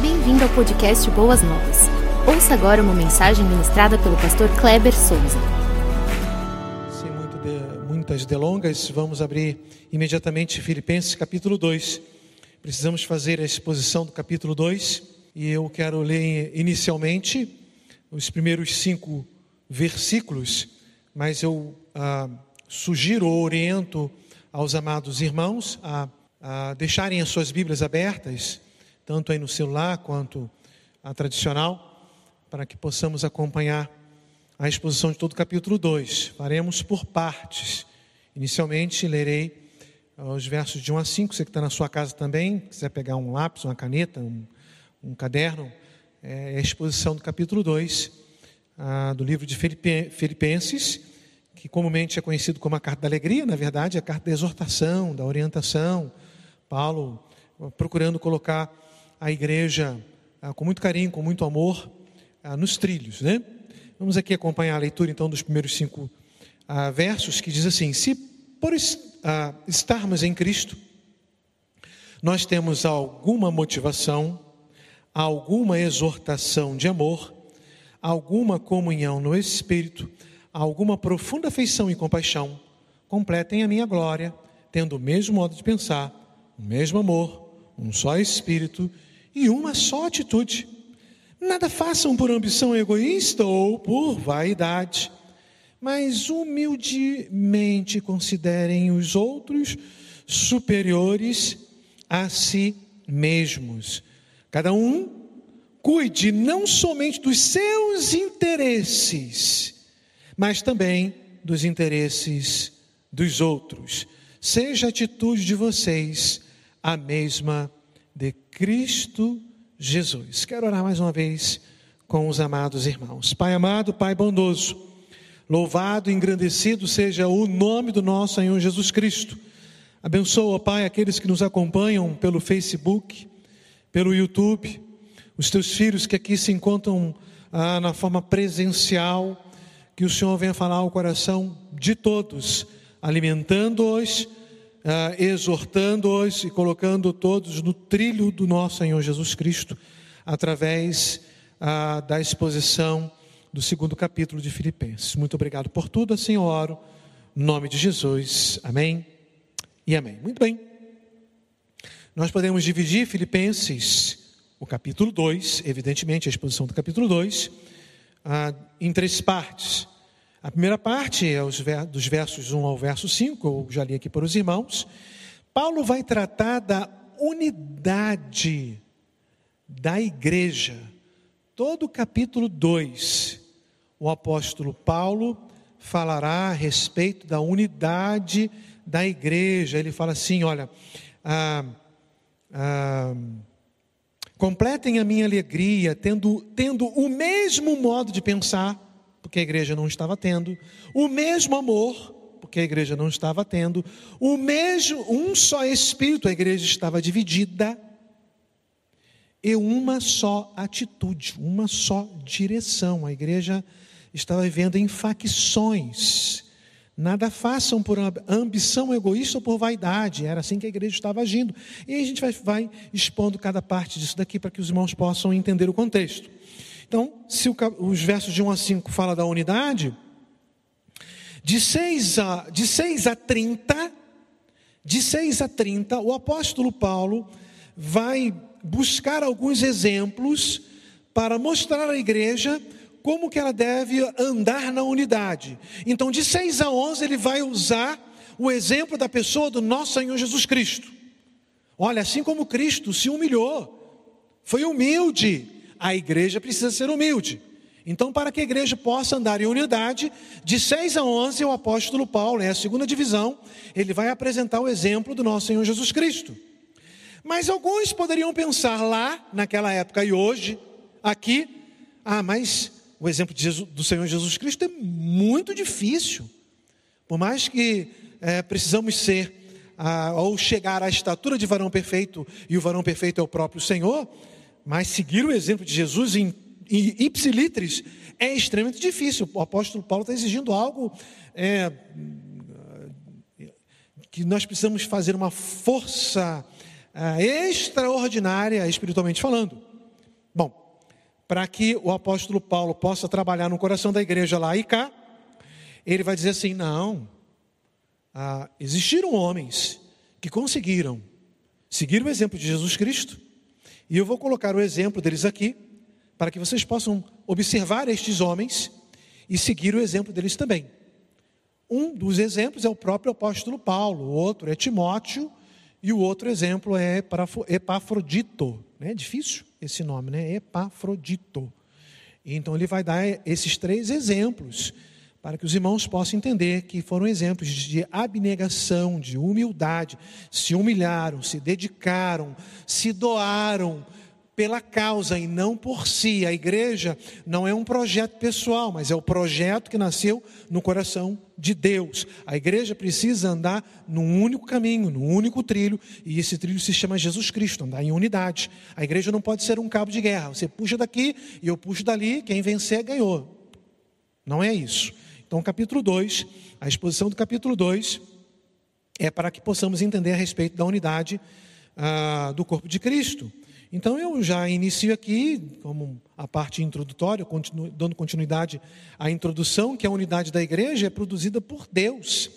Bem-vindo ao podcast Boas Novas. Ouça agora uma mensagem ministrada pelo pastor Kleber Souza. Sem de- muitas delongas, vamos abrir imediatamente Filipenses capítulo 2. Precisamos fazer a exposição do capítulo 2 e eu quero ler inicialmente os primeiros cinco versículos, mas eu ah, sugiro ou oriento aos amados irmãos a, a deixarem as suas Bíblias abertas, tanto aí no celular quanto a tradicional, para que possamos acompanhar a exposição de todo o capítulo 2. Faremos por partes. Inicialmente, lerei os versos de 1 a 5. Você que está na sua casa também, quiser pegar um lápis, uma caneta, um, um caderno, é a exposição do capítulo 2 ah, do livro de Filipe- Filipenses, que comumente é conhecido como a carta da alegria, na verdade, é a carta da exortação, da orientação. Paulo ah, procurando colocar a igreja ah, com muito carinho, com muito amor, ah, nos trilhos, né? Vamos aqui acompanhar a leitura então dos primeiros cinco ah, versos que diz assim: Se por es- estarmos em Cristo, nós temos alguma motivação, alguma exortação de amor, alguma comunhão no Espírito, alguma profunda afeição e compaixão, completem a minha glória, tendo o mesmo modo de pensar, o mesmo amor, um só Espírito e uma só atitude. Nada façam por ambição egoísta ou por vaidade, mas humildemente considerem os outros superiores a si mesmos. Cada um cuide não somente dos seus interesses, mas também dos interesses dos outros. Seja a atitude de vocês a mesma de Cristo Jesus. Quero orar mais uma vez com os amados irmãos. Pai amado, Pai bondoso, louvado e engrandecido seja o nome do nosso Senhor Jesus Cristo. Abençoa, Pai, aqueles que nos acompanham pelo Facebook, pelo YouTube, os teus filhos que aqui se encontram ah, na forma presencial, que o Senhor venha falar ao coração de todos, alimentando-os, ah, exortando-os e colocando todos no trilho do nosso Senhor Jesus Cristo, através ah, da exposição do segundo capítulo de Filipenses. Muito obrigado por tudo, assim eu oro, em nome de Jesus. Amém e amém. Muito bem. Nós podemos dividir Filipenses, o capítulo 2, evidentemente a exposição do capítulo 2, ah, em três partes. A primeira parte é dos versos 1 ao verso 5, eu já li aqui para os irmãos. Paulo vai tratar da unidade da igreja. Todo o capítulo 2, o apóstolo Paulo falará a respeito da unidade da igreja. Ele fala assim: olha, ah, ah, completem a minha alegria, tendo, tendo o mesmo modo de pensar, porque a igreja não estava tendo, o mesmo amor, porque a igreja não estava tendo, o mesmo, um só espírito, a igreja estava dividida, e uma só atitude, uma só direção. A igreja estava vivendo em facções. Nada façam por amb- ambição egoísta ou por vaidade. Era assim que a igreja estava agindo. E a gente vai, vai expondo cada parte disso daqui para que os irmãos possam entender o contexto. Então, se o os versos de 1 a 5 falam da unidade, de 6 a, de 6 a 30, de 6 a 30, o apóstolo Paulo vai buscar alguns exemplos para mostrar à igreja como que ela deve andar na unidade. Então, de 6 a 11, ele vai usar o exemplo da pessoa do nosso Senhor Jesus Cristo. Olha, assim como Cristo se humilhou, foi humilde, a igreja precisa ser humilde. Então, para que a igreja possa andar em unidade, de 6 a 11, o apóstolo Paulo, é a segunda divisão, ele vai apresentar o exemplo do nosso Senhor Jesus Cristo. Mas alguns poderiam pensar lá, naquela época e hoje, aqui, ah, mas o exemplo Jesus- do Senhor Jesus Cristo é muito difícil. Por mais que eh, precisamos ser, ah, ou chegar à estatura de varão perfeito, e o varão perfeito é o próprio Senhor, mas seguir o exemplo de Jesus em, em é extremamente difícil. O apóstolo Paulo está exigindo algo eh, que nós precisamos fazer uma força ah, extraordinária, espiritualmente falando. Bom, para que o apóstolo Paulo possa trabalhar no coração da igreja lá e cá, ele vai dizer assim: não, ah, existiram homens que conseguiram seguir o exemplo de Jesus Cristo, e eu vou colocar o exemplo deles aqui, para que vocês possam observar estes homens e seguir o exemplo deles também. Um dos exemplos é o próprio apóstolo Paulo, o outro é Timóteo, e o outro exemplo é Epafrodito. É difícil esse nome, né? Epafrodito. Então ele vai dar esses três exemplos para que os irmãos possam entender que foram exemplos de abnegação, de humildade, se humilharam, se dedicaram, se doaram pela causa e não por si. A igreja não é um projeto pessoal, mas é o projeto que nasceu no coração de Deus. A igreja precisa andar num único caminho, num único trilho, e esse trilho se chama Jesus Cristo, andar em unidade. A igreja não pode ser um cabo de guerra. Você puxa daqui e eu puxo dali, quem vencer ganhou. Não é isso. Então, capítulo 2, a exposição do capítulo 2 é para que possamos entender a respeito da unidade ah, do corpo de Cristo. Então eu já inicio aqui, como a parte introdutória, dando continuidade à introdução, que a unidade da igreja é produzida por Deus.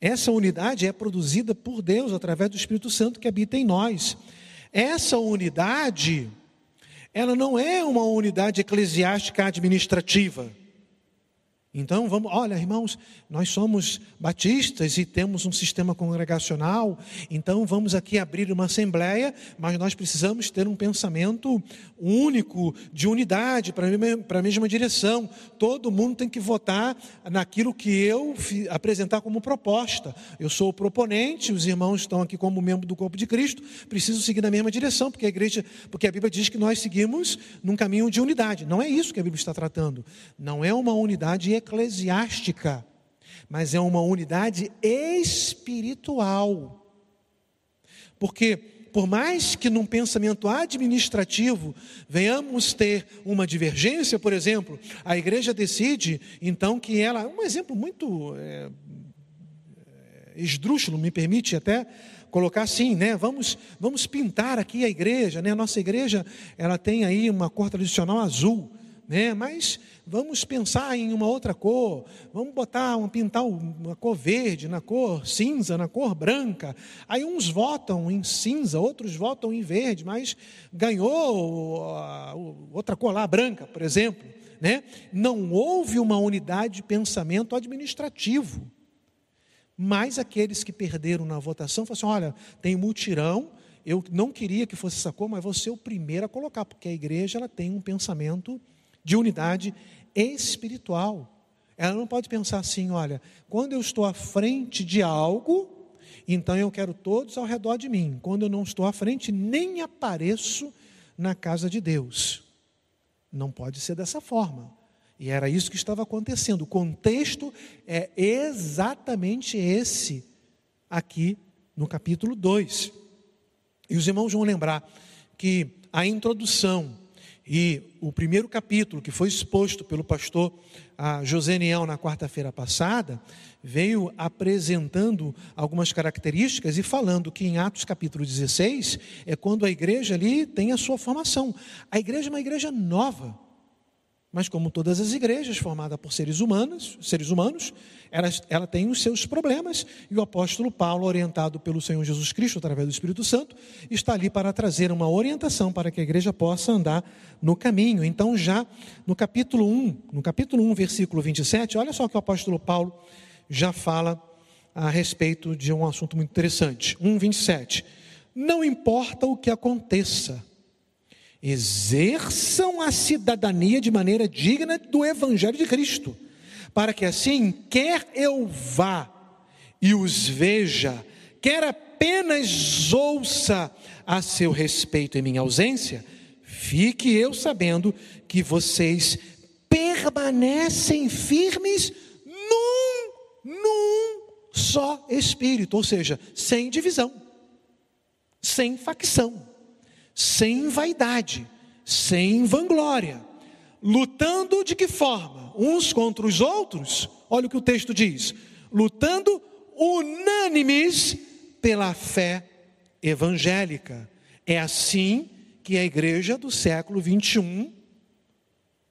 Essa unidade é produzida por Deus através do Espírito Santo que habita em nós. Essa unidade, ela não é uma unidade eclesiástica administrativa. Então, vamos, olha, irmãos, nós somos batistas e temos um sistema congregacional, então vamos aqui abrir uma assembleia, mas nós precisamos ter um pensamento único, de unidade, para a mesma direção. Todo mundo tem que votar naquilo que eu apresentar como proposta. Eu sou o proponente, os irmãos estão aqui como membro do corpo de Cristo, preciso seguir na mesma direção, porque a igreja, porque a Bíblia diz que nós seguimos num caminho de unidade. Não é isso que a Bíblia está tratando. Não é uma unidade eclesiástica, mas é uma unidade espiritual. Porque, por mais que num pensamento administrativo venhamos ter uma divergência, por exemplo, a igreja decide então que ela. Um exemplo muito é, esdrúxulo, me permite até colocar assim, né? Vamos, vamos pintar aqui a igreja, né? A nossa igreja, ela tem aí uma cor tradicional azul né? Mas vamos pensar em uma outra cor, vamos botar, um, pintar uma cor verde, na cor cinza, na cor branca. Aí uns votam em cinza, outros votam em verde, mas ganhou outra cor lá, branca, por exemplo. Né? Não houve uma unidade de pensamento administrativo. Mas aqueles que perderam na votação falaram assim: olha, tem mutirão, eu não queria que fosse essa cor, mas vou ser o primeiro a colocar, porque a igreja ela tem um pensamento de unidade espiritual. Ela não pode pensar assim: olha, quando eu estou à frente de algo, então eu quero todos ao redor de mim. Quando eu não estou à frente, nem apareço na casa de Deus. Não pode ser dessa forma. E era isso que estava acontecendo. O contexto é exatamente esse aqui no capítulo 2. E os irmãos vão lembrar que a introdução e o primeiro capítulo, que foi exposto pelo pastor José Niel na quarta-feira passada, veio apresentando algumas características e falando que em Atos capítulo 16 é quando a igreja ali tem a sua formação. A igreja é uma igreja nova. Mas como todas as igrejas formadas por seres humanos, seres humanos, ela, ela tem os seus problemas e o apóstolo Paulo, orientado pelo Senhor Jesus Cristo através do Espírito Santo, está ali para trazer uma orientação para que a igreja possa andar no caminho. Então, já no capítulo 1, no capítulo 1, versículo 27, olha só que o apóstolo Paulo já fala a respeito de um assunto muito interessante. 1, 27. Não importa o que aconteça, exerçam a cidadania de maneira digna do Evangelho de Cristo, para que assim, quer eu vá e os veja, quer apenas ouça a seu respeito em minha ausência, fique eu sabendo que vocês permanecem firmes num, num só espírito, ou seja, sem divisão, sem facção sem vaidade, sem vanglória, lutando de que forma? Uns contra os outros? Olha o que o texto diz: lutando unânimes pela fé evangélica. É assim que a igreja do século 21,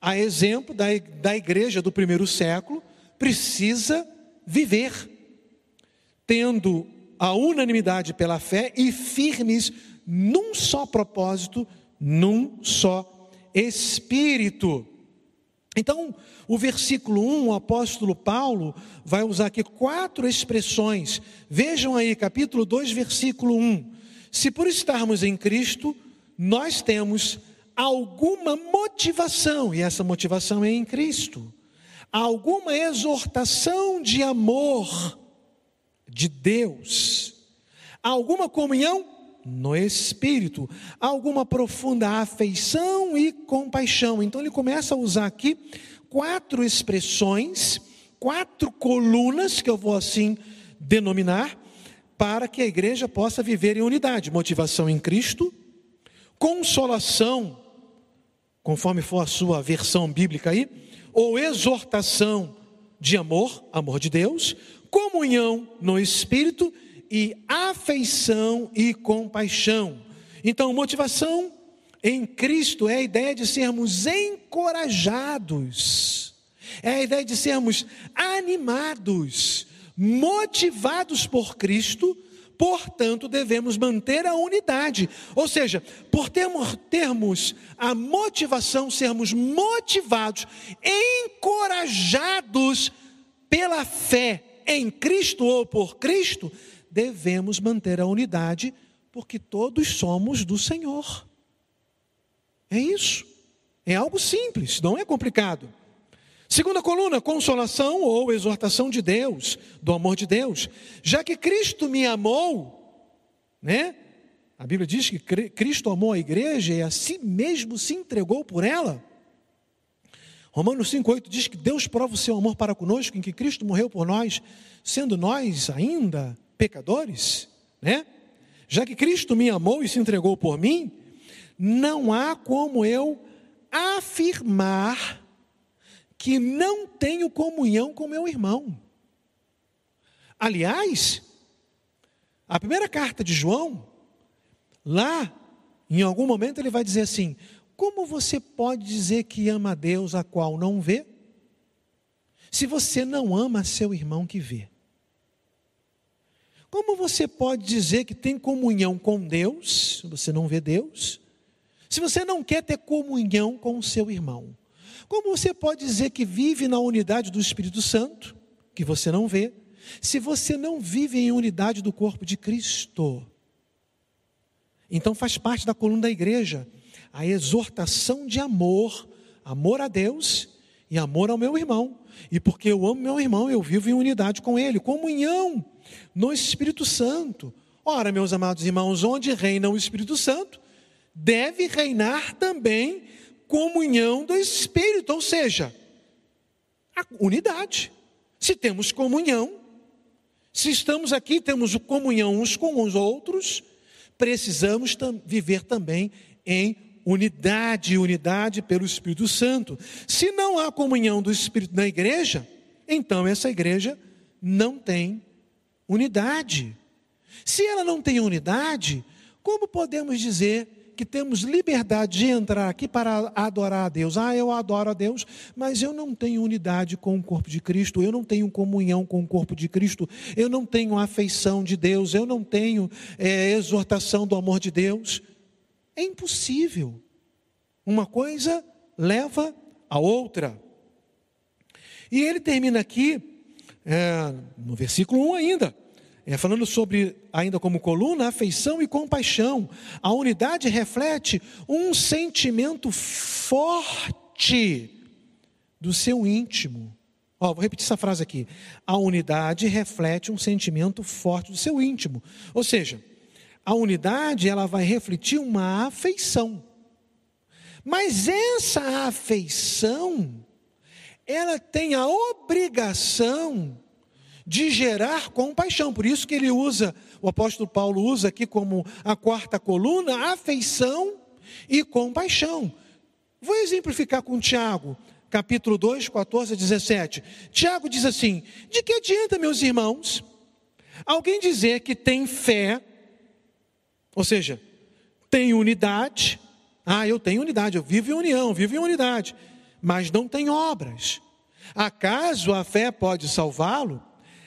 a exemplo da, da igreja do primeiro século, precisa viver, tendo a unanimidade pela fé e firmes num só propósito, num só espírito. Então, o versículo 1, o apóstolo Paulo vai usar aqui quatro expressões. Vejam aí, capítulo 2, versículo 1. Se por estarmos em Cristo, nós temos alguma motivação, e essa motivação é em Cristo, alguma exortação de amor de Deus, alguma comunhão no Espírito, alguma profunda afeição e compaixão. Então ele começa a usar aqui quatro expressões, quatro colunas, que eu vou assim denominar, para que a igreja possa viver em unidade: motivação em Cristo, consolação, conforme for a sua versão bíblica aí, ou exortação de amor, amor de Deus, comunhão no Espírito e afeição e compaixão. Então, motivação em Cristo é a ideia de sermos encorajados, é a ideia de sermos animados, motivados por Cristo, portanto, devemos manter a unidade. Ou seja, por termos, termos a motivação, sermos motivados, encorajados pela fé em Cristo ou por Cristo, devemos manter a unidade, porque todos somos do Senhor. É isso. É algo simples, não é complicado. Segunda coluna, consolação ou exortação de Deus, do amor de Deus. Já que Cristo me amou, né? A Bíblia diz que Cristo amou a igreja e a si mesmo se entregou por ela. Romanos 5,8 diz que Deus prova o seu amor para conosco, em que Cristo morreu por nós, sendo nós ainda pecadores, né? Já que Cristo me amou e se entregou por mim, não há como eu afirmar que não tenho comunhão com meu irmão. Aliás, a primeira carta de João, lá, em algum momento, ele vai dizer assim: Como você pode dizer que ama a Deus a qual não vê, se você não ama seu irmão que vê? Como você pode dizer que tem comunhão com Deus, se você não vê Deus, se você não quer ter comunhão com o seu irmão, como você pode dizer que vive na unidade do Espírito Santo, que você não vê, se você não vive em unidade do corpo de Cristo? Então faz parte da coluna da igreja a exortação de amor, amor a Deus e amor ao meu irmão. E porque eu amo meu irmão, eu vivo em unidade com ele, comunhão no Espírito Santo. Ora, meus amados irmãos, onde reina o Espírito Santo, deve reinar também comunhão do Espírito, ou seja, a unidade. Se temos comunhão, se estamos aqui, temos comunhão uns com os outros, precisamos viver também em unidade, unidade pelo Espírito Santo. Se não há comunhão do Espírito na igreja, então essa igreja não tem unidade. Se ela não tem unidade, como podemos dizer que temos liberdade de entrar aqui para adorar a Deus. Ah, eu adoro a Deus, mas eu não tenho unidade com o corpo de Cristo, eu não tenho comunhão com o corpo de Cristo, eu não tenho afeição de Deus, eu não tenho é, exortação do amor de Deus. É impossível. Uma coisa leva a outra. E ele termina aqui, é, no versículo 1 ainda. É, falando sobre, ainda como coluna, afeição e compaixão. A unidade reflete um sentimento forte do seu íntimo. Ó, vou repetir essa frase aqui. A unidade reflete um sentimento forte do seu íntimo. Ou seja, a unidade ela vai refletir uma afeição. Mas essa afeição, ela tem a obrigação de gerar compaixão. Por isso que ele usa, o apóstolo Paulo usa aqui como a quarta coluna, afeição e compaixão. Vou exemplificar com Tiago, capítulo 2, 14 a 17. Tiago diz assim: De que adianta, meus irmãos, alguém dizer que tem fé, ou seja, tem unidade, Ah, eu tenho unidade, eu vivo em união, vivo em unidade, mas não tem obras. Acaso a fé pode salvá-lo?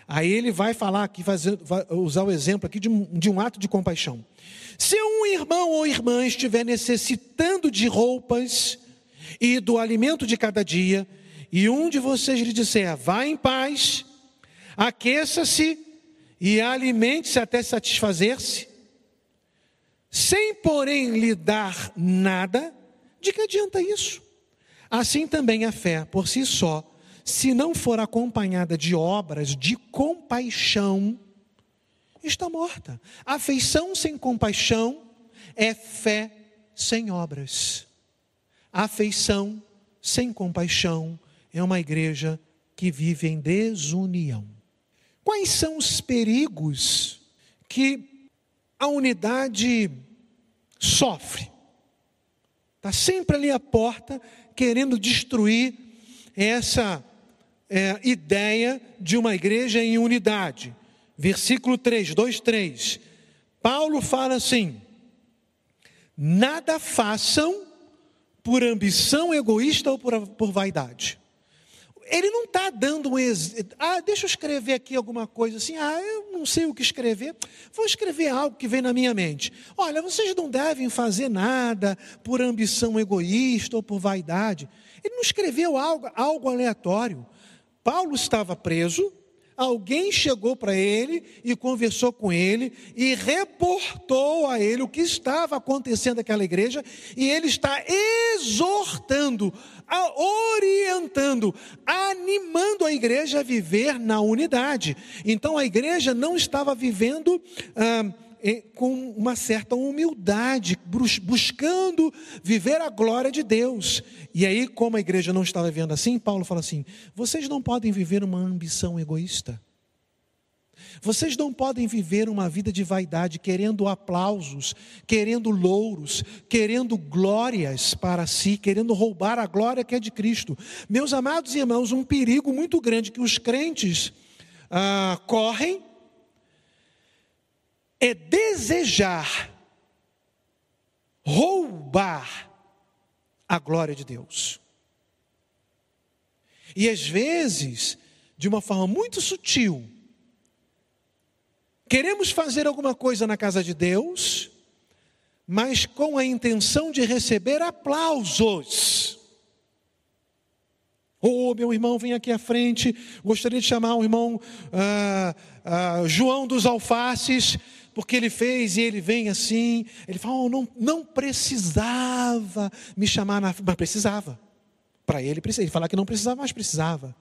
Aí ele vai falar aqui, fazer, vai usar o exemplo aqui de um, de um ato de compaixão. Se um irmão ou irmã estiver necessitando de roupas e do alimento de cada dia, e um de vocês lhe disser, vá em paz, aqueça-se e alimente-se até satisfazer-se, sem porém lhe dar nada, de que adianta isso? Assim também a fé, por si só, se não for acompanhada de obras de compaixão, está morta. Afeição sem compaixão é fé sem obras. Afeição sem compaixão é uma igreja que vive em desunião. Quais são os perigos que a unidade sofre? Está sempre ali à porta, querendo destruir essa é, ideia de uma igreja em unidade. Versículo 3, 2, 3. Paulo fala assim: nada façam por ambição egoísta ou por, por vaidade. Ele não está dando um exemplo. Ah, deixa eu escrever aqui alguma coisa assim. Ah, eu não sei o que escrever. Vou escrever algo que vem na minha mente. Olha, vocês não devem fazer nada por ambição egoísta ou por vaidade. Ele não escreveu algo, algo aleatório. Paulo estava preso, alguém chegou para ele e conversou com ele e reportou a ele o que estava acontecendo naquela igreja, e ele está exortando, orientando, animando a igreja a viver na unidade. Então a igreja não estava vivendo. Ah, com uma certa humildade, buscando viver a glória de Deus. E aí, como a igreja não estava vivendo assim, Paulo fala assim: vocês não podem viver uma ambição egoísta. Vocês não podem viver uma vida de vaidade, querendo aplausos, querendo louros, querendo glórias para si, querendo roubar a glória que é de Cristo. Meus amados irmãos, um perigo muito grande que os crentes ah, correm é desejar roubar a glória de Deus. E às vezes, de uma forma muito sutil, queremos fazer alguma coisa na casa de Deus, mas com a intenção de receber aplausos. Oh, meu irmão, vem aqui à frente. Gostaria de chamar o irmão ah, ah, João dos Alfaces porque ele fez e ele vem assim. Ele fala: oh, não, não precisava me chamar, na... mas precisava. Para ele, ele falar que não precisava, mas precisava.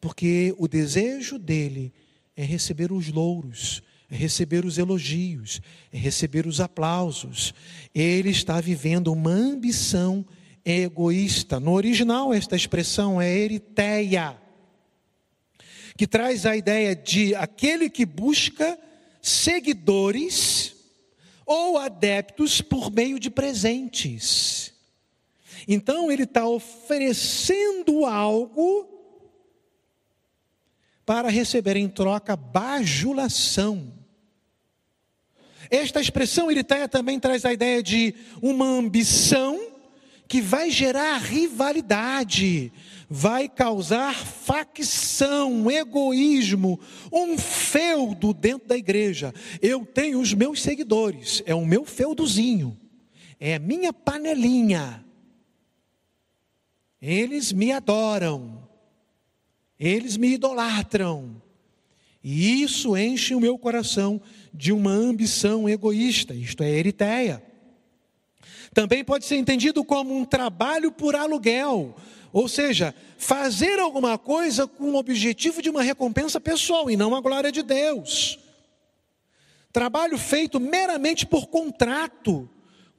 Porque o desejo dele é receber os louros, é receber os elogios, é receber os aplausos. Ele está vivendo uma ambição egoísta. No original, esta expressão é eritéia, que traz a ideia de aquele que busca seguidores ou adeptos por meio de presentes. Então ele está oferecendo algo para receber em troca bajulação. Esta expressão iriteia também traz a ideia de uma ambição que vai gerar rivalidade, vai causar facção, egoísmo, um feudo dentro da igreja. Eu tenho os meus seguidores, é o meu feudozinho, é a minha panelinha. Eles me adoram, eles me idolatram. E isso enche o meu coração de uma ambição egoísta, isto é eritéia. Também pode ser entendido como um trabalho por aluguel, ou seja, fazer alguma coisa com o objetivo de uma recompensa pessoal e não a glória de Deus. Trabalho feito meramente por contrato,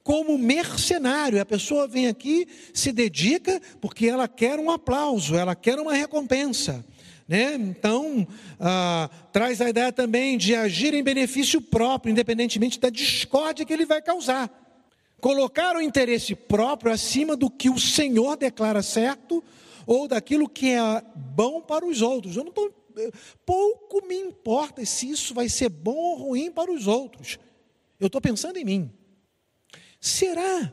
como mercenário. A pessoa vem aqui, se dedica porque ela quer um aplauso, ela quer uma recompensa. Né? Então, ah, traz a ideia também de agir em benefício próprio, independentemente da discórdia que ele vai causar. Colocar o interesse próprio acima do que o Senhor declara certo ou daquilo que é bom para os outros. Eu não tô, pouco me importa se isso vai ser bom ou ruim para os outros. Eu estou pensando em mim. Será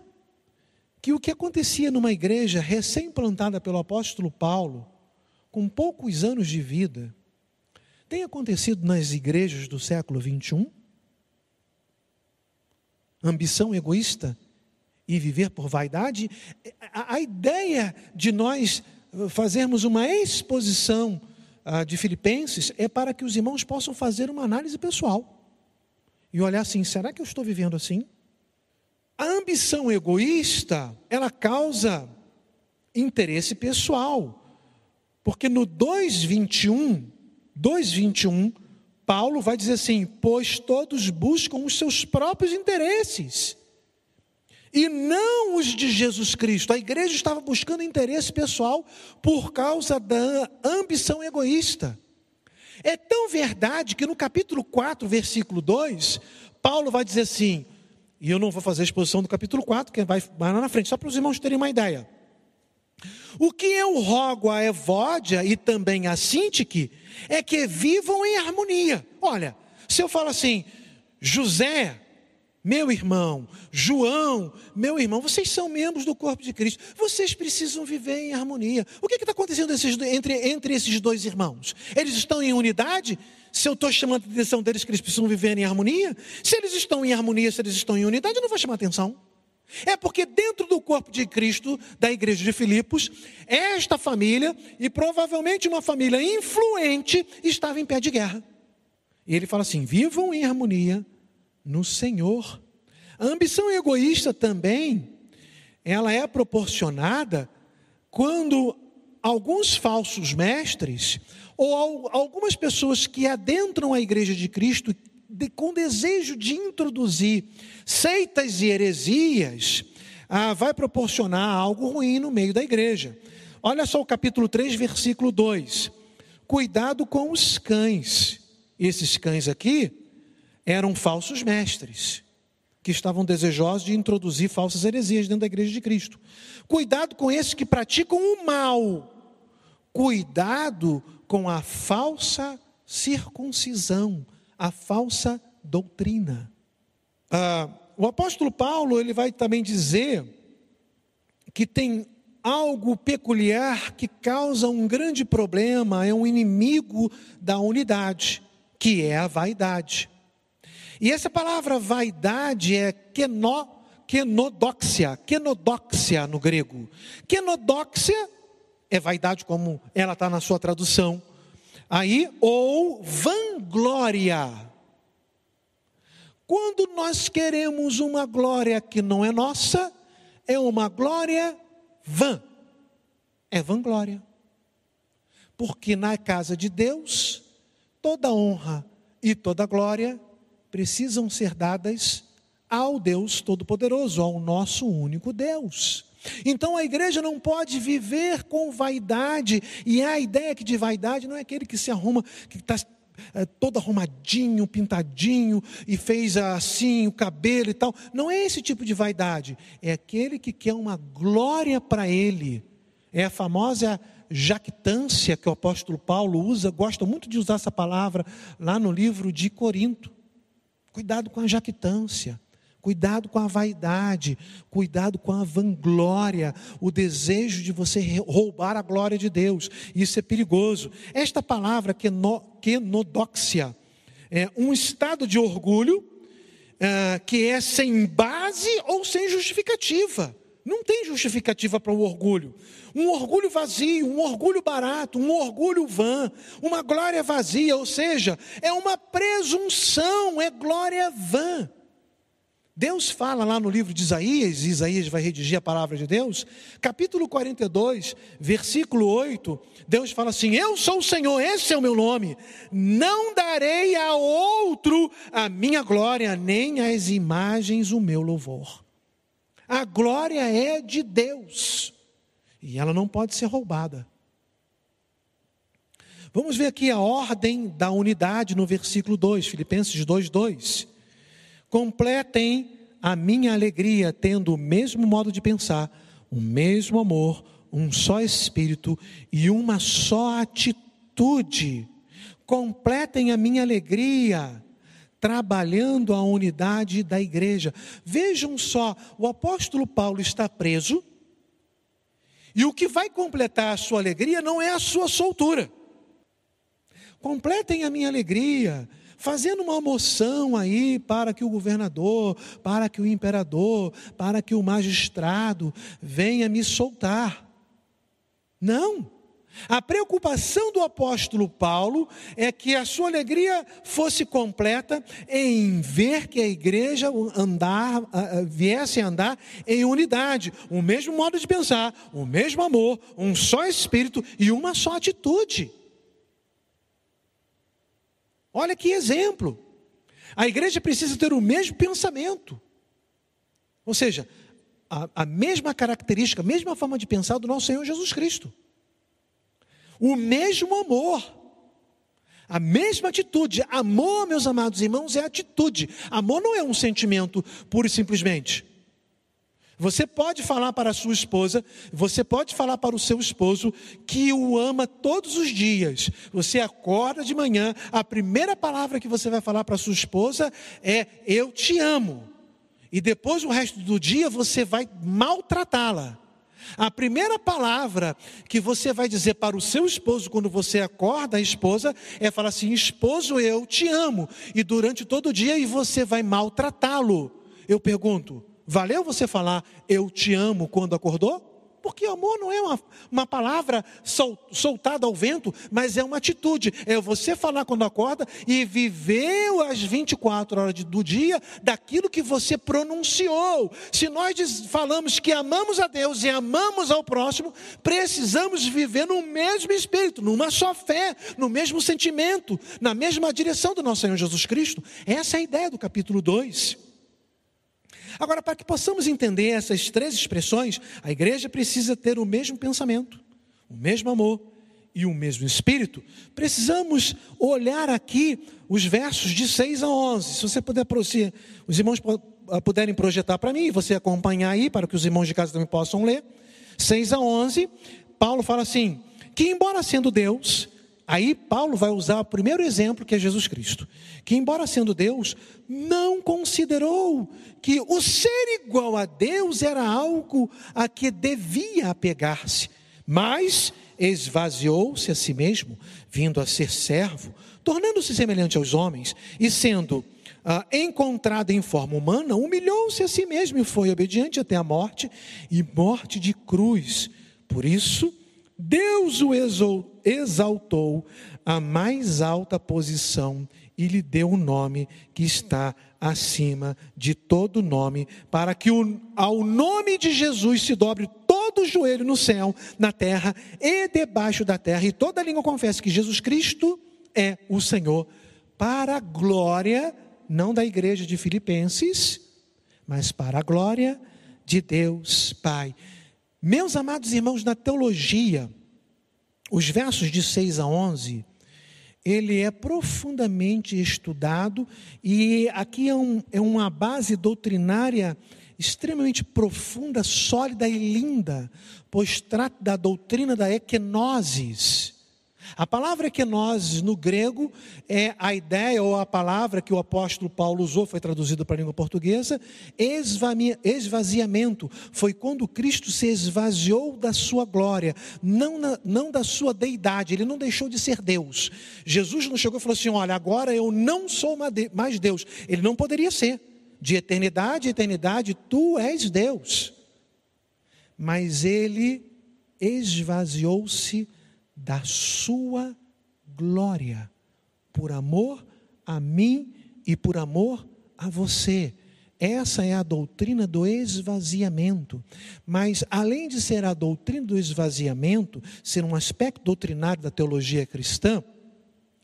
que o que acontecia numa igreja recém-plantada pelo apóstolo Paulo, com poucos anos de vida, tem acontecido nas igrejas do século 21? Ambição egoísta e viver por vaidade? A, a ideia de nós fazermos uma exposição uh, de Filipenses é para que os irmãos possam fazer uma análise pessoal e olhar assim: será que eu estou vivendo assim? A ambição egoísta, ela causa interesse pessoal. Porque no 2:21, 2:21, Paulo vai dizer assim: "Pois todos buscam os seus próprios interesses, e não os de Jesus Cristo". A igreja estava buscando interesse pessoal por causa da ambição egoísta. É tão verdade que no capítulo 4, versículo 2, Paulo vai dizer assim: e eu não vou fazer a exposição do capítulo 4, que vai lá na frente, só para os irmãos terem uma ideia. O que eu rogo a Evódia e também a Sintique é que vivam em harmonia. Olha, se eu falo assim, José, meu irmão, João, meu irmão, vocês são membros do corpo de Cristo, vocês precisam viver em harmonia. O que está acontecendo entre, entre esses dois irmãos? Eles estão em unidade? Se eu estou chamando a atenção deles que eles precisam viver em harmonia, se eles estão em harmonia, se eles estão em unidade, eu não vou chamar atenção. É porque dentro do corpo de Cristo, da igreja de Filipos, esta família, e provavelmente uma família influente, estava em pé de guerra. E ele fala assim: vivam em harmonia no Senhor. A ambição egoísta também, ela é proporcionada quando alguns falsos mestres ou algumas pessoas que adentram a igreja de Cristo de, com desejo de introduzir seitas e heresias, ah, vai proporcionar algo ruim no meio da igreja. Olha só o capítulo 3, versículo 2. Cuidado com os cães. Esses cães aqui eram falsos mestres, que estavam desejosos de introduzir falsas heresias dentro da igreja de Cristo. Cuidado com esses que praticam o mal. Cuidado com a falsa circuncisão, a falsa doutrina. Ah, o apóstolo Paulo ele vai também dizer que tem algo peculiar que causa um grande problema, é um inimigo da unidade, que é a vaidade. E essa palavra vaidade é keno, kenodoxia, kenodoxia no grego. Kenodoxia é vaidade como ela está na sua tradução. Aí, ou vanglória. Quando nós queremos uma glória que não é nossa, é uma glória vã. É vanglória. Porque na casa de Deus, toda honra e toda glória precisam ser dadas ao Deus Todo-Poderoso, ao nosso único Deus. Então a igreja não pode viver com vaidade, e a ideia que de vaidade não é aquele que se arruma, que está é, todo arrumadinho, pintadinho e fez assim o cabelo e tal. Não é esse tipo de vaidade, é aquele que quer uma glória para ele. É a famosa jactância que o apóstolo Paulo usa, gosta muito de usar essa palavra lá no livro de Corinto. Cuidado com a jactância. Cuidado com a vaidade, cuidado com a vanglória, o desejo de você roubar a glória de Deus. Isso é perigoso. Esta palavra, quenodóxia, é um estado de orgulho é, que é sem base ou sem justificativa. Não tem justificativa para o orgulho. Um orgulho vazio, um orgulho barato, um orgulho vã, uma glória vazia, ou seja, é uma presunção, é glória vã. Deus fala lá no livro de Isaías, e Isaías vai redigir a palavra de Deus, capítulo 42, versículo 8, Deus fala assim: Eu sou o Senhor, esse é o meu nome, não darei a outro a minha glória, nem as imagens o meu louvor. A glória é de Deus, e ela não pode ser roubada. Vamos ver aqui a ordem da unidade no versículo 2, Filipenses 2, 2. Completem a minha alegria tendo o mesmo modo de pensar, o mesmo amor, um só espírito e uma só atitude. Completem a minha alegria, trabalhando a unidade da igreja. Vejam só, o apóstolo Paulo está preso, e o que vai completar a sua alegria não é a sua soltura. Completem a minha alegria, fazendo uma moção aí para que o governador, para que o imperador, para que o magistrado venha me soltar. Não. A preocupação do apóstolo Paulo é que a sua alegria fosse completa em ver que a igreja andar, viesse a andar em unidade, o mesmo modo de pensar, o mesmo amor, um só espírito e uma só atitude. Olha que exemplo. A igreja precisa ter o mesmo pensamento. Ou seja, a, a mesma característica, a mesma forma de pensar do nosso Senhor Jesus Cristo o mesmo amor, a mesma atitude. Amor, meus amados irmãos, é atitude. Amor não é um sentimento puro e simplesmente. Você pode falar para a sua esposa, você pode falar para o seu esposo que o ama todos os dias. Você acorda de manhã, a primeira palavra que você vai falar para a sua esposa é: Eu te amo. E depois, o resto do dia, você vai maltratá-la. A primeira palavra que você vai dizer para o seu esposo quando você acorda a esposa é falar assim: esposo, eu te amo. E durante todo o dia e você vai maltratá-lo. Eu pergunto: valeu você falar eu te amo quando acordou? Porque amor não é uma, uma palavra sol, soltada ao vento, mas é uma atitude. É você falar quando acorda e viver as 24 horas do dia daquilo que você pronunciou. Se nós falamos que amamos a Deus e amamos ao próximo, precisamos viver no mesmo espírito, numa só fé, no mesmo sentimento, na mesma direção do nosso Senhor Jesus Cristo. Essa é a ideia do capítulo 2. Agora, para que possamos entender essas três expressões, a igreja precisa ter o mesmo pensamento, o mesmo amor e o mesmo espírito. Precisamos olhar aqui os versos de 6 a 11. Se você puder, se os irmãos ah, puderem projetar para mim, você acompanhar aí, para que os irmãos de casa também possam ler. 6 a 11, Paulo fala assim: que embora sendo Deus, Aí Paulo vai usar o primeiro exemplo que é Jesus Cristo, que embora sendo Deus, não considerou que o ser igual a Deus era algo a que devia apegar-se, mas esvaziou-se a si mesmo, vindo a ser servo, tornando-se semelhante aos homens e sendo ah, encontrado em forma humana, humilhou-se a si mesmo e foi obediente até a morte e morte de cruz. Por isso, Deus o exaltou à mais alta posição e lhe deu o um nome que está acima de todo nome, para que ao nome de Jesus se dobre todo o joelho no céu, na terra e debaixo da terra, e toda língua confesse que Jesus Cristo é o Senhor, para a glória, não da igreja de Filipenses, mas para a glória de Deus Pai. Meus amados irmãos, na teologia, os versos de 6 a 11, ele é profundamente estudado e aqui é, um, é uma base doutrinária extremamente profunda, sólida e linda, pois trata da doutrina da equenosis, a palavra nós no grego é a ideia ou a palavra que o apóstolo Paulo usou, foi traduzido para a língua portuguesa, esvaziamento. Foi quando Cristo se esvaziou da sua glória, não, na, não da sua deidade, ele não deixou de ser Deus. Jesus não chegou e falou assim: Olha, agora eu não sou mais Deus. Ele não poderia ser. De eternidade a eternidade, tu és Deus. Mas ele esvaziou-se da sua glória, por amor a mim e por amor a você. Essa é a doutrina do esvaziamento. Mas, além de ser a doutrina do esvaziamento, ser um aspecto doutrinário da teologia cristã,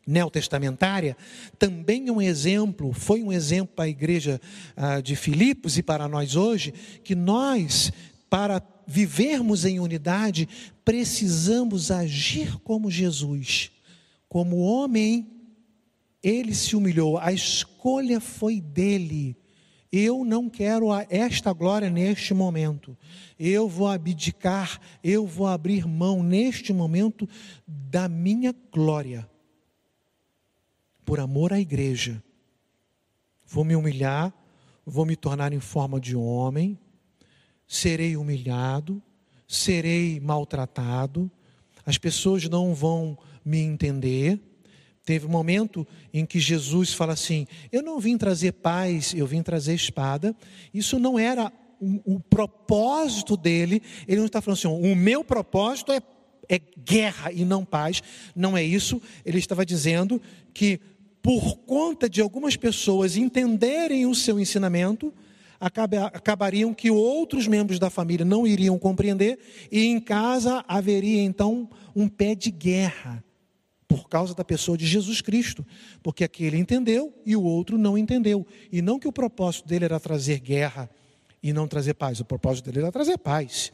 neotestamentária, também é um exemplo, foi um exemplo para a igreja ah, de Filipos e para nós hoje, que nós, para vivermos em unidade, precisamos agir como Jesus. Como homem, ele se humilhou, a escolha foi dele. Eu não quero esta glória neste momento. Eu vou abdicar, eu vou abrir mão neste momento da minha glória, por amor à igreja. vou me humilhar, vou me tornar em forma de homem, serei humilhado, serei maltratado, as pessoas não vão me entender. Teve um momento em que Jesus fala assim: Eu não vim trazer paz, eu vim trazer espada. Isso não era o, o propósito dele. Ele não está falando assim: O meu propósito é, é guerra e não paz. Não é isso. Ele estava dizendo que, por conta de algumas pessoas entenderem o seu ensinamento, acabariam que outros membros da família não iriam compreender e em casa haveria então um pé de guerra por causa da pessoa de Jesus Cristo, porque aquele entendeu e o outro não entendeu. E não que o propósito dele era trazer guerra e não trazer paz, o propósito dele era trazer paz.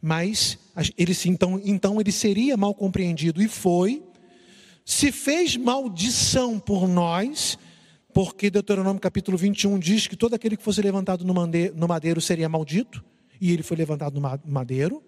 Mas ele então, então ele seria mal compreendido e foi, se fez maldição por nós, porque Deuteronômio capítulo 21 diz que todo aquele que fosse levantado no madeiro seria maldito, e ele foi levantado no madeiro,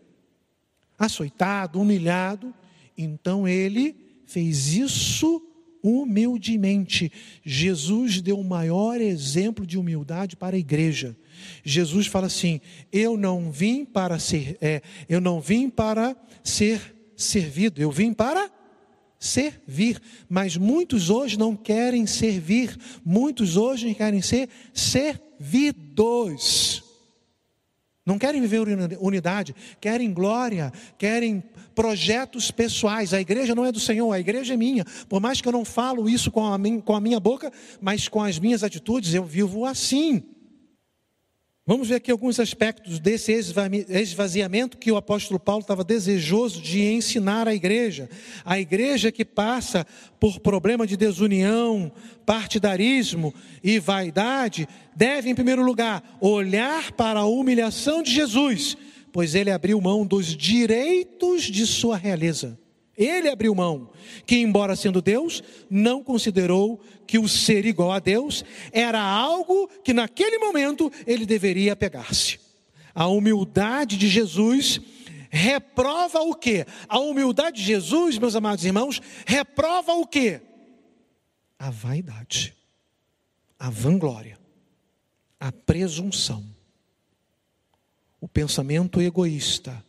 açoitado, humilhado, então ele fez isso humildemente. Jesus deu o maior exemplo de humildade para a igreja. Jesus fala assim: Eu não vim para ser, é, eu não vim para ser servido, eu vim para servir. Mas muitos hoje não querem servir, muitos hoje querem ser servidos. Não querem viver unidade, querem glória, querem projetos pessoais. A igreja não é do Senhor, a igreja é minha. Por mais que eu não falo isso com a minha, com a minha boca, mas com as minhas atitudes, eu vivo assim. Vamos ver aqui alguns aspectos desse esvaziamento que o apóstolo Paulo estava desejoso de ensinar à igreja. A igreja que passa por problema de desunião, partidarismo e vaidade, deve, em primeiro lugar, olhar para a humilhação de Jesus, pois ele abriu mão dos direitos de sua realeza. Ele abriu mão, que, embora sendo Deus, não considerou que o ser igual a Deus era algo que naquele momento ele deveria pegar-se. A humildade de Jesus reprova o quê? A humildade de Jesus, meus amados irmãos, reprova o quê? A vaidade, a vanglória, a presunção, o pensamento egoísta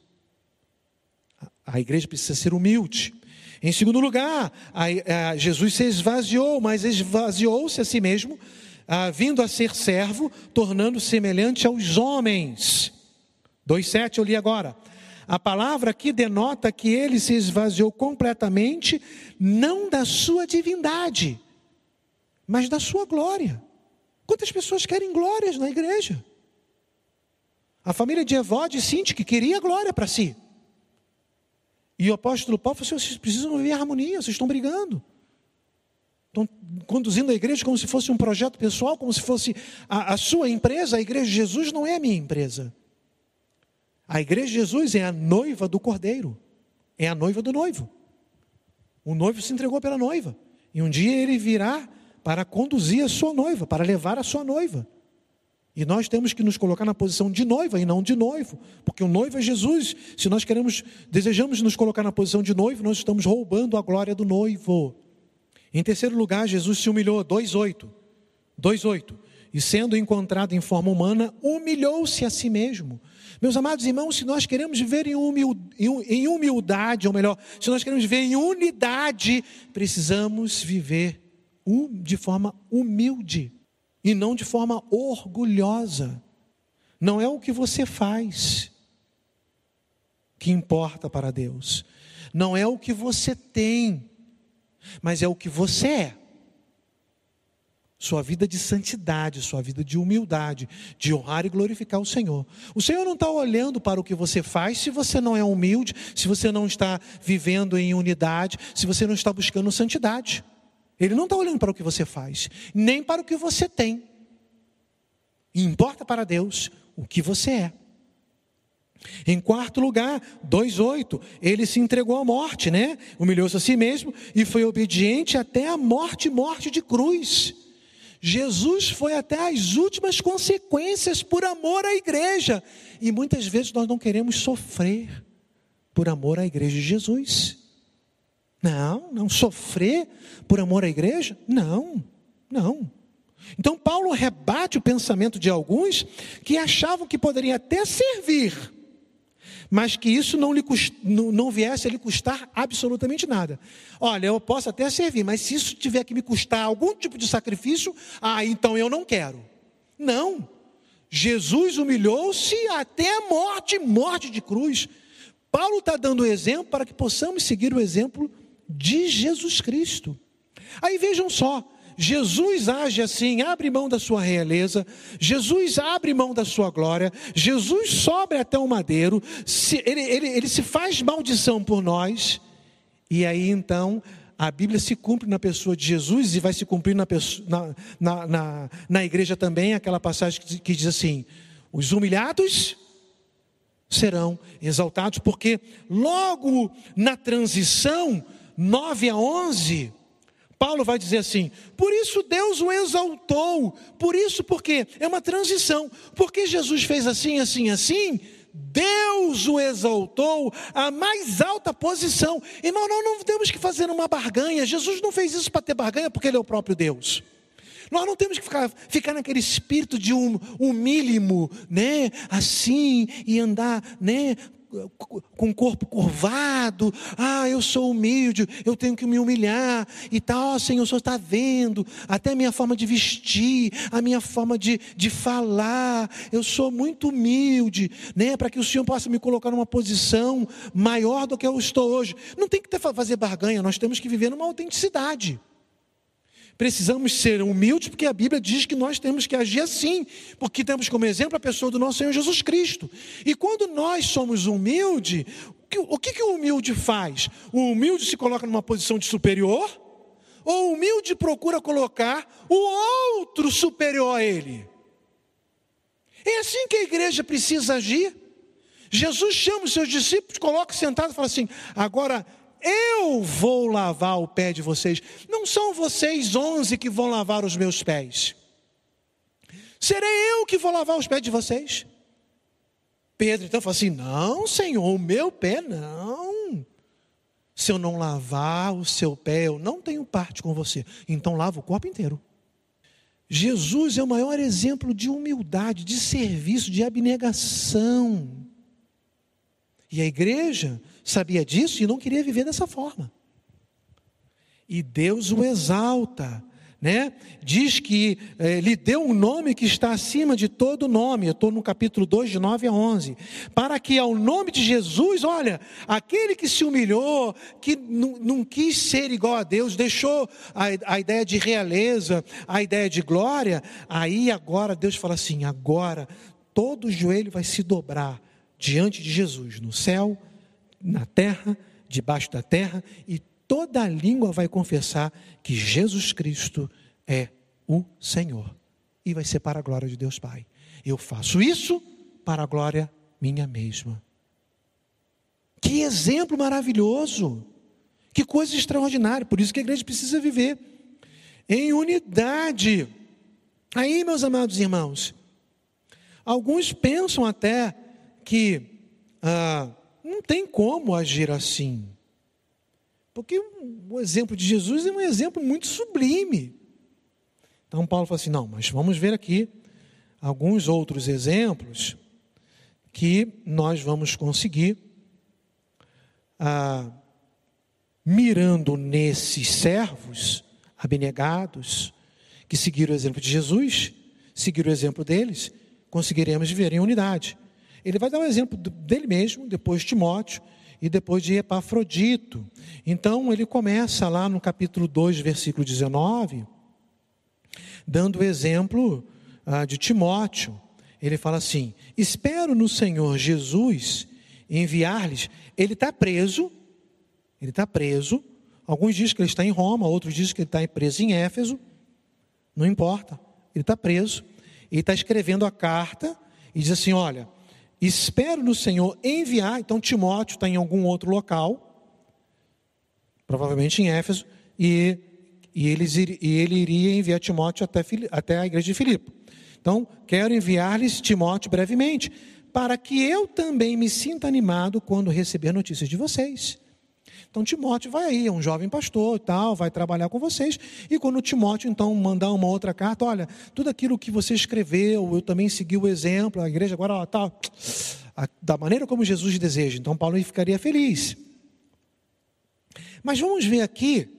a igreja precisa ser humilde. Em segundo lugar, a, a, Jesus se esvaziou, mas esvaziou-se a si mesmo, a, vindo a ser servo, tornando-se semelhante aos homens. 2,7 eu li agora. A palavra aqui denota que ele se esvaziou completamente, não da sua divindade, mas da sua glória. Quantas pessoas querem glórias na igreja? A família de Evode e que queria glória para si. E o apóstolo Paulo falou assim: vocês precisam viver harmonia, vocês estão brigando. Estão conduzindo a igreja como se fosse um projeto pessoal, como se fosse a, a sua empresa. A igreja de Jesus não é a minha empresa. A igreja de Jesus é a noiva do cordeiro, é a noiva do noivo. O noivo se entregou pela noiva. E um dia ele virá para conduzir a sua noiva, para levar a sua noiva. E nós temos que nos colocar na posição de noiva e não de noivo, porque o noivo é Jesus. Se nós queremos, desejamos nos colocar na posição de noivo, nós estamos roubando a glória do noivo. Em terceiro lugar, Jesus se humilhou, 2:8. 2:8. E sendo encontrado em forma humana, humilhou-se a si mesmo. Meus amados irmãos, se nós queremos viver em humildade, ou melhor, se nós queremos viver em unidade, precisamos viver de forma humilde e não de forma orgulhosa. Não é o que você faz que importa para Deus, não é o que você tem, mas é o que você é. Sua vida de santidade, sua vida de humildade, de honrar e glorificar o Senhor. O Senhor não está olhando para o que você faz se você não é humilde, se você não está vivendo em unidade, se você não está buscando santidade. Ele não está olhando para o que você faz, nem para o que você tem. E importa para Deus o que você é. Em quarto lugar, 2,8, ele se entregou à morte, né? Humilhou-se a si mesmo e foi obediente até a morte morte de cruz. Jesus foi até as últimas consequências por amor à igreja. E muitas vezes nós não queremos sofrer por amor à igreja de Jesus. Não, não sofrer por amor à igreja? Não, não. Então, Paulo rebate o pensamento de alguns que achavam que poderia até servir, mas que isso não, lhe cust... não viesse a lhe custar absolutamente nada. Olha, eu posso até servir, mas se isso tiver que me custar algum tipo de sacrifício, ah, então eu não quero. Não. Jesus humilhou-se até a morte morte de cruz. Paulo está dando o exemplo para que possamos seguir o exemplo de Jesus Cristo. Aí vejam só, Jesus age assim, abre mão da sua realeza, Jesus abre mão da sua glória, Jesus sobe até o madeiro, se, ele, ele, ele se faz maldição por nós, e aí então a Bíblia se cumpre na pessoa de Jesus e vai se cumprir na, na, na, na, na igreja também, aquela passagem que, que diz assim: os humilhados serão exaltados, porque logo na transição 9 a 11, Paulo vai dizer assim: por isso Deus o exaltou, por isso porque é uma transição, porque Jesus fez assim, assim, assim, Deus o exaltou à mais alta posição. Irmão, nós não temos que fazer uma barganha. Jesus não fez isso para ter barganha, porque Ele é o próprio Deus. Nós não temos que ficar, ficar naquele espírito de um humílimo, né? Assim, e andar, né? Com o corpo curvado, ah, eu sou humilde, eu tenho que me humilhar e tal, Senhor, o Senhor está vendo, até a minha forma de vestir, a minha forma de, de falar, eu sou muito humilde, né, para que o Senhor possa me colocar numa posição maior do que eu estou hoje. Não tem que ter, fazer barganha, nós temos que viver numa autenticidade. Precisamos ser humildes, porque a Bíblia diz que nós temos que agir assim, porque temos como exemplo a pessoa do nosso Senhor Jesus Cristo. E quando nós somos humildes, o que, que o humilde faz? O humilde se coloca numa posição de superior, ou o humilde procura colocar o outro superior a ele? É assim que a igreja precisa agir. Jesus chama os seus discípulos, coloca sentado e fala assim: agora eu vou lavar o pé de vocês. Não são vocês onze que vão lavar os meus pés. Serei eu que vou lavar os pés de vocês. Pedro então fala assim: Não, Senhor, o meu pé não. Se eu não lavar o seu pé, eu não tenho parte com você. Então lava o corpo inteiro. Jesus é o maior exemplo de humildade, de serviço, de abnegação. E a igreja sabia disso e não queria viver dessa forma. E Deus o exalta, né? Diz que eh, lhe deu um nome que está acima de todo nome. Eu estou no capítulo 2, de 9 a 11. Para que ao nome de Jesus, olha, aquele que se humilhou, que não quis ser igual a Deus, deixou a, a ideia de realeza, a ideia de glória, aí agora Deus fala assim: agora todo joelho vai se dobrar diante de Jesus, no céu, na terra, debaixo da terra, e toda língua vai confessar que Jesus Cristo é o Senhor. E vai ser para a glória de Deus Pai. Eu faço isso para a glória minha mesma. Que exemplo maravilhoso! Que coisa extraordinária! Por isso que a igreja precisa viver em unidade. Aí, meus amados irmãos, alguns pensam até que ah, não tem como agir assim. Porque o exemplo de Jesus é um exemplo muito sublime. Então Paulo fala assim: não, mas vamos ver aqui alguns outros exemplos que nós vamos conseguir, ah, mirando nesses servos abnegados, que seguiram o exemplo de Jesus, seguiram o exemplo deles, conseguiremos viver em unidade. Ele vai dar um exemplo dele mesmo, depois de Timóteo e depois de Epafrodito. Então ele começa lá no capítulo 2, versículo 19, dando o exemplo ah, de Timóteo. Ele fala assim: Espero no Senhor Jesus enviar-lhes. Ele está preso, ele está preso. Alguns dizem que ele está em Roma, outros dizem que ele está preso em Éfeso. Não importa, ele está preso. Ele está escrevendo a carta e diz assim: Olha, Espero no Senhor enviar. Então, Timóteo está em algum outro local, provavelmente em Éfeso, e, e, eles, e ele iria enviar Timóteo até, até a igreja de Filipe. Então, quero enviar-lhes Timóteo brevemente, para que eu também me sinta animado quando receber notícias de vocês. Então Timóteo vai aí, é um jovem pastor e tal, vai trabalhar com vocês. E quando Timóteo então mandar uma outra carta, olha, tudo aquilo que você escreveu, eu também segui o exemplo, a igreja agora está da maneira como Jesus deseja. Então Paulo ficaria feliz. Mas vamos ver aqui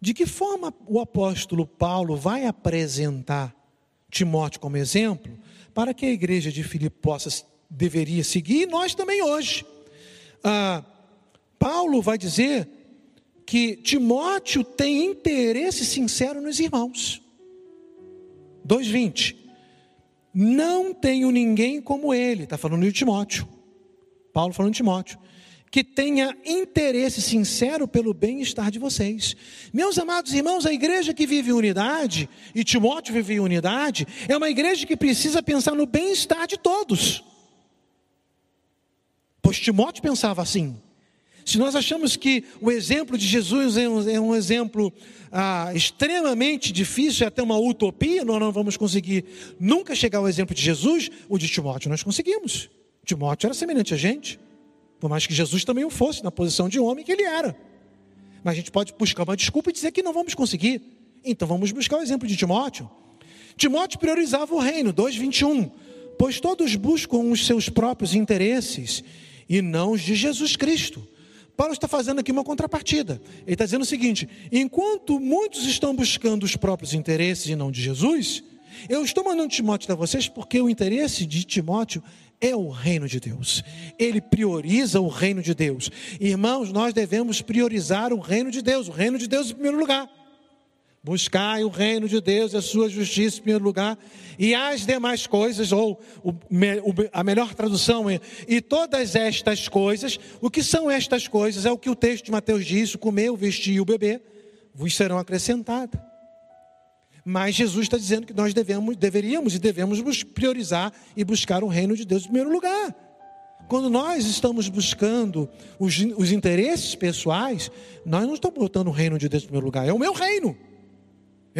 de que forma o apóstolo Paulo vai apresentar Timóteo como exemplo para que a igreja de Filipe possa deveria seguir e nós também hoje. Ah, Paulo vai dizer que Timóteo tem interesse sincero nos irmãos. 2,20. Não tenho ninguém como ele, está falando de Timóteo. Paulo falando de Timóteo que tenha interesse sincero pelo bem-estar de vocês. Meus amados irmãos, a igreja que vive em unidade, e Timóteo vive em unidade, é uma igreja que precisa pensar no bem-estar de todos. Pois Timóteo pensava assim. Se nós achamos que o exemplo de Jesus é um, é um exemplo ah, extremamente difícil, é até uma utopia, nós não vamos conseguir nunca chegar ao exemplo de Jesus, o de Timóteo nós conseguimos. Timóteo era semelhante a gente. Por mais que Jesus também o fosse, na posição de homem que ele era. Mas a gente pode buscar uma desculpa e dizer que não vamos conseguir. Então vamos buscar o exemplo de Timóteo. Timóteo priorizava o reino, 2,21. Pois todos buscam os seus próprios interesses e não os de Jesus Cristo. Paulo está fazendo aqui uma contrapartida. Ele está dizendo o seguinte: enquanto muitos estão buscando os próprios interesses e não de Jesus, eu estou mandando Timóteo para vocês porque o interesse de Timóteo é o reino de Deus. Ele prioriza o reino de Deus. Irmãos, nós devemos priorizar o reino de Deus, o reino de Deus em primeiro lugar. Buscai o reino de Deus e a sua justiça em primeiro lugar, e as demais coisas, ou a melhor tradução é, e todas estas coisas, o que são estas coisas? É o que o texto de Mateus diz: o comer, o vestir e o beber, vos serão acrescentadas. Mas Jesus está dizendo que nós devemos, deveríamos e devemos priorizar e buscar o reino de Deus em primeiro lugar. Quando nós estamos buscando os, os interesses pessoais, nós não estamos botando o reino de Deus em primeiro lugar. É o meu reino,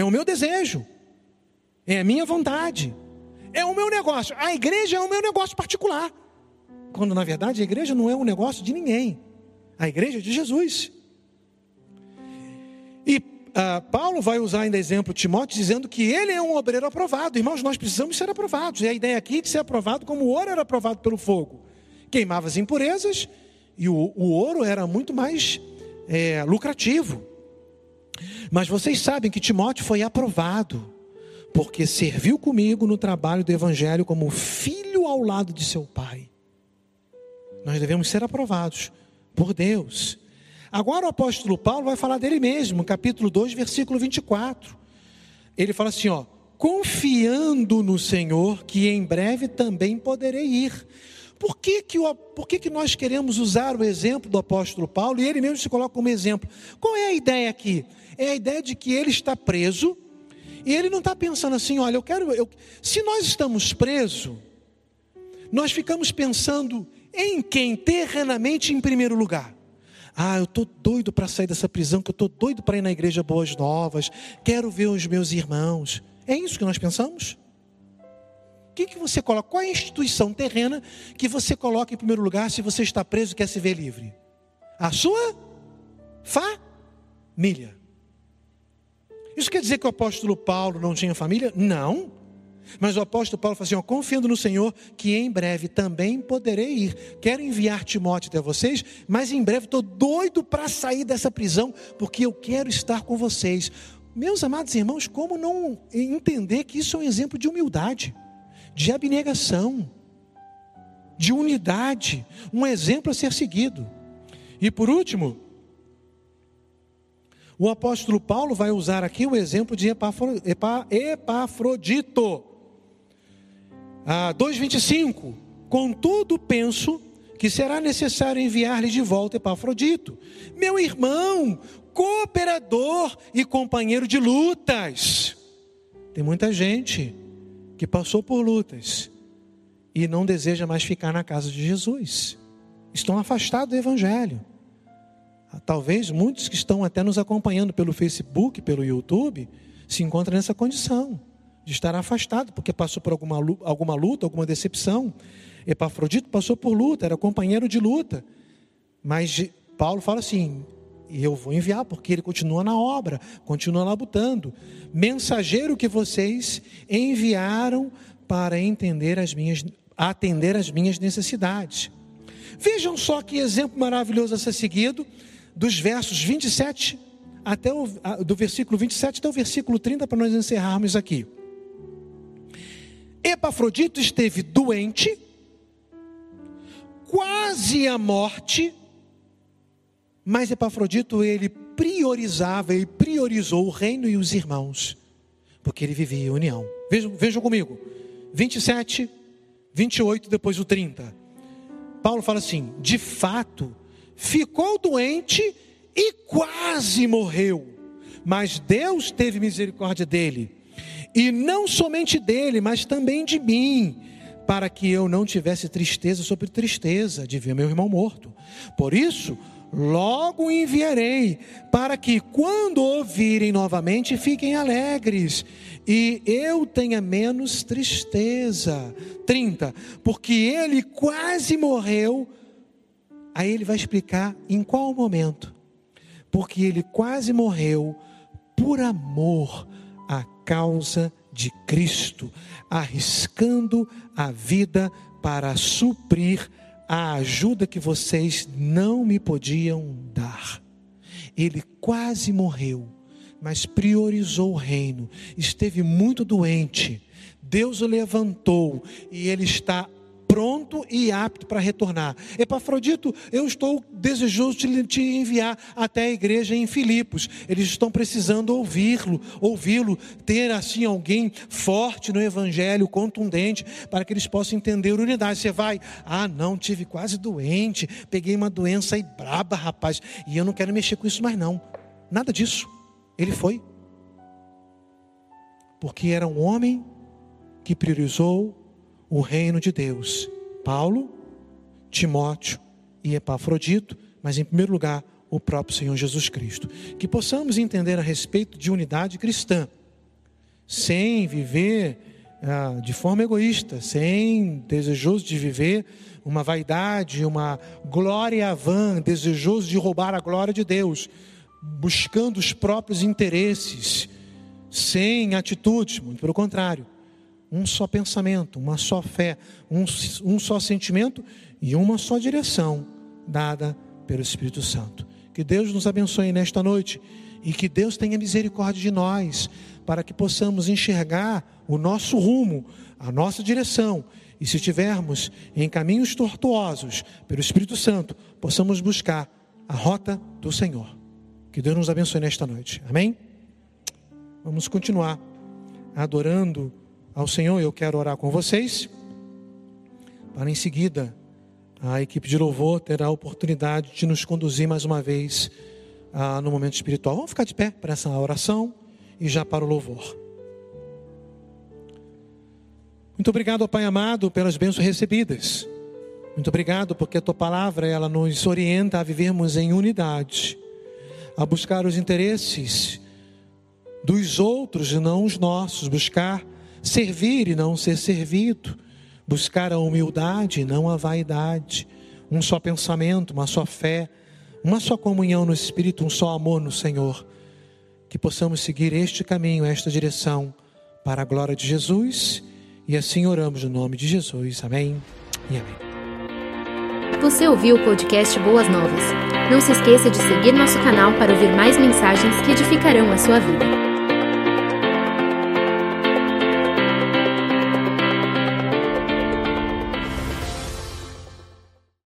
é o meu desejo, é a minha vontade, é o meu negócio. A igreja é o meu negócio particular. Quando na verdade a igreja não é um negócio de ninguém, a igreja é de Jesus. E ah, Paulo vai usar ainda exemplo Timóteo, dizendo que ele é um obreiro aprovado. Irmãos, nós precisamos ser aprovados. E a ideia aqui é de ser aprovado como o ouro era aprovado pelo fogo. Queimava as impurezas e o, o ouro era muito mais é, lucrativo. Mas vocês sabem que Timóteo foi aprovado, porque serviu comigo no trabalho do Evangelho como filho ao lado de seu pai. Nós devemos ser aprovados por Deus. Agora o apóstolo Paulo vai falar dele mesmo, capítulo 2, versículo 24. Ele fala assim, ó: "Confiando no Senhor, que em breve também poderei ir". Por que que, o, por que que nós queremos usar o exemplo do apóstolo Paulo e ele mesmo se coloca como exemplo? Qual é a ideia aqui? É a ideia de que ele está preso e ele não está pensando assim, olha, eu quero. Eu, se nós estamos presos, nós ficamos pensando em quem terrenamente em primeiro lugar. Ah, eu estou doido para sair dessa prisão, que eu estou doido para ir na igreja Boas Novas, quero ver os meus irmãos. É isso que nós pensamos? O que, que você coloca? Qual é a instituição terrena que você coloca em primeiro lugar se você está preso e quer se ver livre? A sua família. Isso quer dizer que o apóstolo Paulo não tinha família? Não. Mas o apóstolo Paulo fala assim: ó, confiando no Senhor, que em breve também poderei ir. Quero enviar Timóteo até vocês, mas em breve estou doido para sair dessa prisão, porque eu quero estar com vocês. Meus amados irmãos, como não entender que isso é um exemplo de humildade, de abnegação, de unidade, um exemplo a ser seguido. E por último, o apóstolo Paulo vai usar aqui o exemplo de Epafrodito. Ah, 2,25: Contudo, penso que será necessário enviar-lhe de volta Epafrodito, meu irmão, cooperador e companheiro de lutas. Tem muita gente que passou por lutas e não deseja mais ficar na casa de Jesus, estão afastados do Evangelho. Talvez muitos que estão até nos acompanhando pelo Facebook, pelo YouTube, se encontram nessa condição de estar afastado, porque passou por alguma, alguma luta, alguma decepção. Epafrodito passou por luta, era companheiro de luta, mas Paulo fala assim: e eu vou enviar, porque ele continua na obra, continua labutando. Mensageiro que vocês enviaram para entender as minhas, atender as minhas necessidades. Vejam só que exemplo maravilhoso a ser seguido, dos versos 27 até o, do versículo 27 até o versículo 30, para nós encerrarmos aqui. Epafrodito esteve doente, quase à morte, mas Epafrodito ele priorizava e priorizou o reino e os irmãos, porque ele vivia em união. Vejam, vejam comigo, 27, 28, depois o 30. Paulo fala assim: de fato, ficou doente e quase morreu, mas Deus teve misericórdia dele, e não somente dele, mas também de mim, para que eu não tivesse tristeza sobre tristeza de ver meu irmão morto. Por isso, logo enviarei, para que, quando ouvirem novamente, fiquem alegres, e eu tenha menos tristeza. 30. Porque ele quase morreu. Aí ele vai explicar em qual momento. Porque ele quase morreu por amor à causa de Cristo, arriscando a vida para suprir a ajuda que vocês não me podiam dar. Ele quase morreu, mas priorizou o reino, esteve muito doente. Deus o levantou e ele está pronto e apto para retornar. Epafrodito, eu estou desejoso de te enviar até a igreja em Filipos. Eles estão precisando ouvi-lo, ouvi-lo, ter assim alguém forte no evangelho, contundente, para que eles possam entender unidade. Você vai, ah, não, tive quase doente, peguei uma doença aí braba, rapaz, e eu não quero mexer com isso mais não. Nada disso. Ele foi. Porque era um homem que priorizou o reino de Deus. Paulo, Timóteo e Epafrodito, mas em primeiro lugar, o próprio Senhor Jesus Cristo. Que possamos entender a respeito de unidade cristã, sem viver ah, de forma egoísta, sem desejoso de viver uma vaidade, uma glória vã, desejoso de roubar a glória de Deus, buscando os próprios interesses, sem atitudes, muito pelo contrário um só pensamento, uma só fé, um, um só sentimento e uma só direção dada pelo Espírito Santo. Que Deus nos abençoe nesta noite e que Deus tenha misericórdia de nós, para que possamos enxergar o nosso rumo, a nossa direção, e se estivermos em caminhos tortuosos pelo Espírito Santo, possamos buscar a rota do Senhor. Que Deus nos abençoe nesta noite. Amém? Vamos continuar adorando ao Senhor, eu quero orar com vocês. Para em seguida, a equipe de louvor terá a oportunidade de nos conduzir mais uma vez ah, no momento espiritual. Vamos ficar de pé para essa oração e já para o louvor. Muito obrigado, Pai amado, pelas bênçãos recebidas. Muito obrigado porque a tua palavra ela nos orienta a vivermos em unidade, a buscar os interesses dos outros e não os nossos, buscar servir e não ser servido, buscar a humildade e não a vaidade, um só pensamento, uma só fé, uma só comunhão no Espírito, um só amor no Senhor. Que possamos seguir este caminho, esta direção, para a glória de Jesus, e assim oramos no nome de Jesus. Amém e amém. Você ouviu o podcast Boas Novas? Não se esqueça de seguir nosso canal para ouvir mais mensagens que edificarão a sua vida.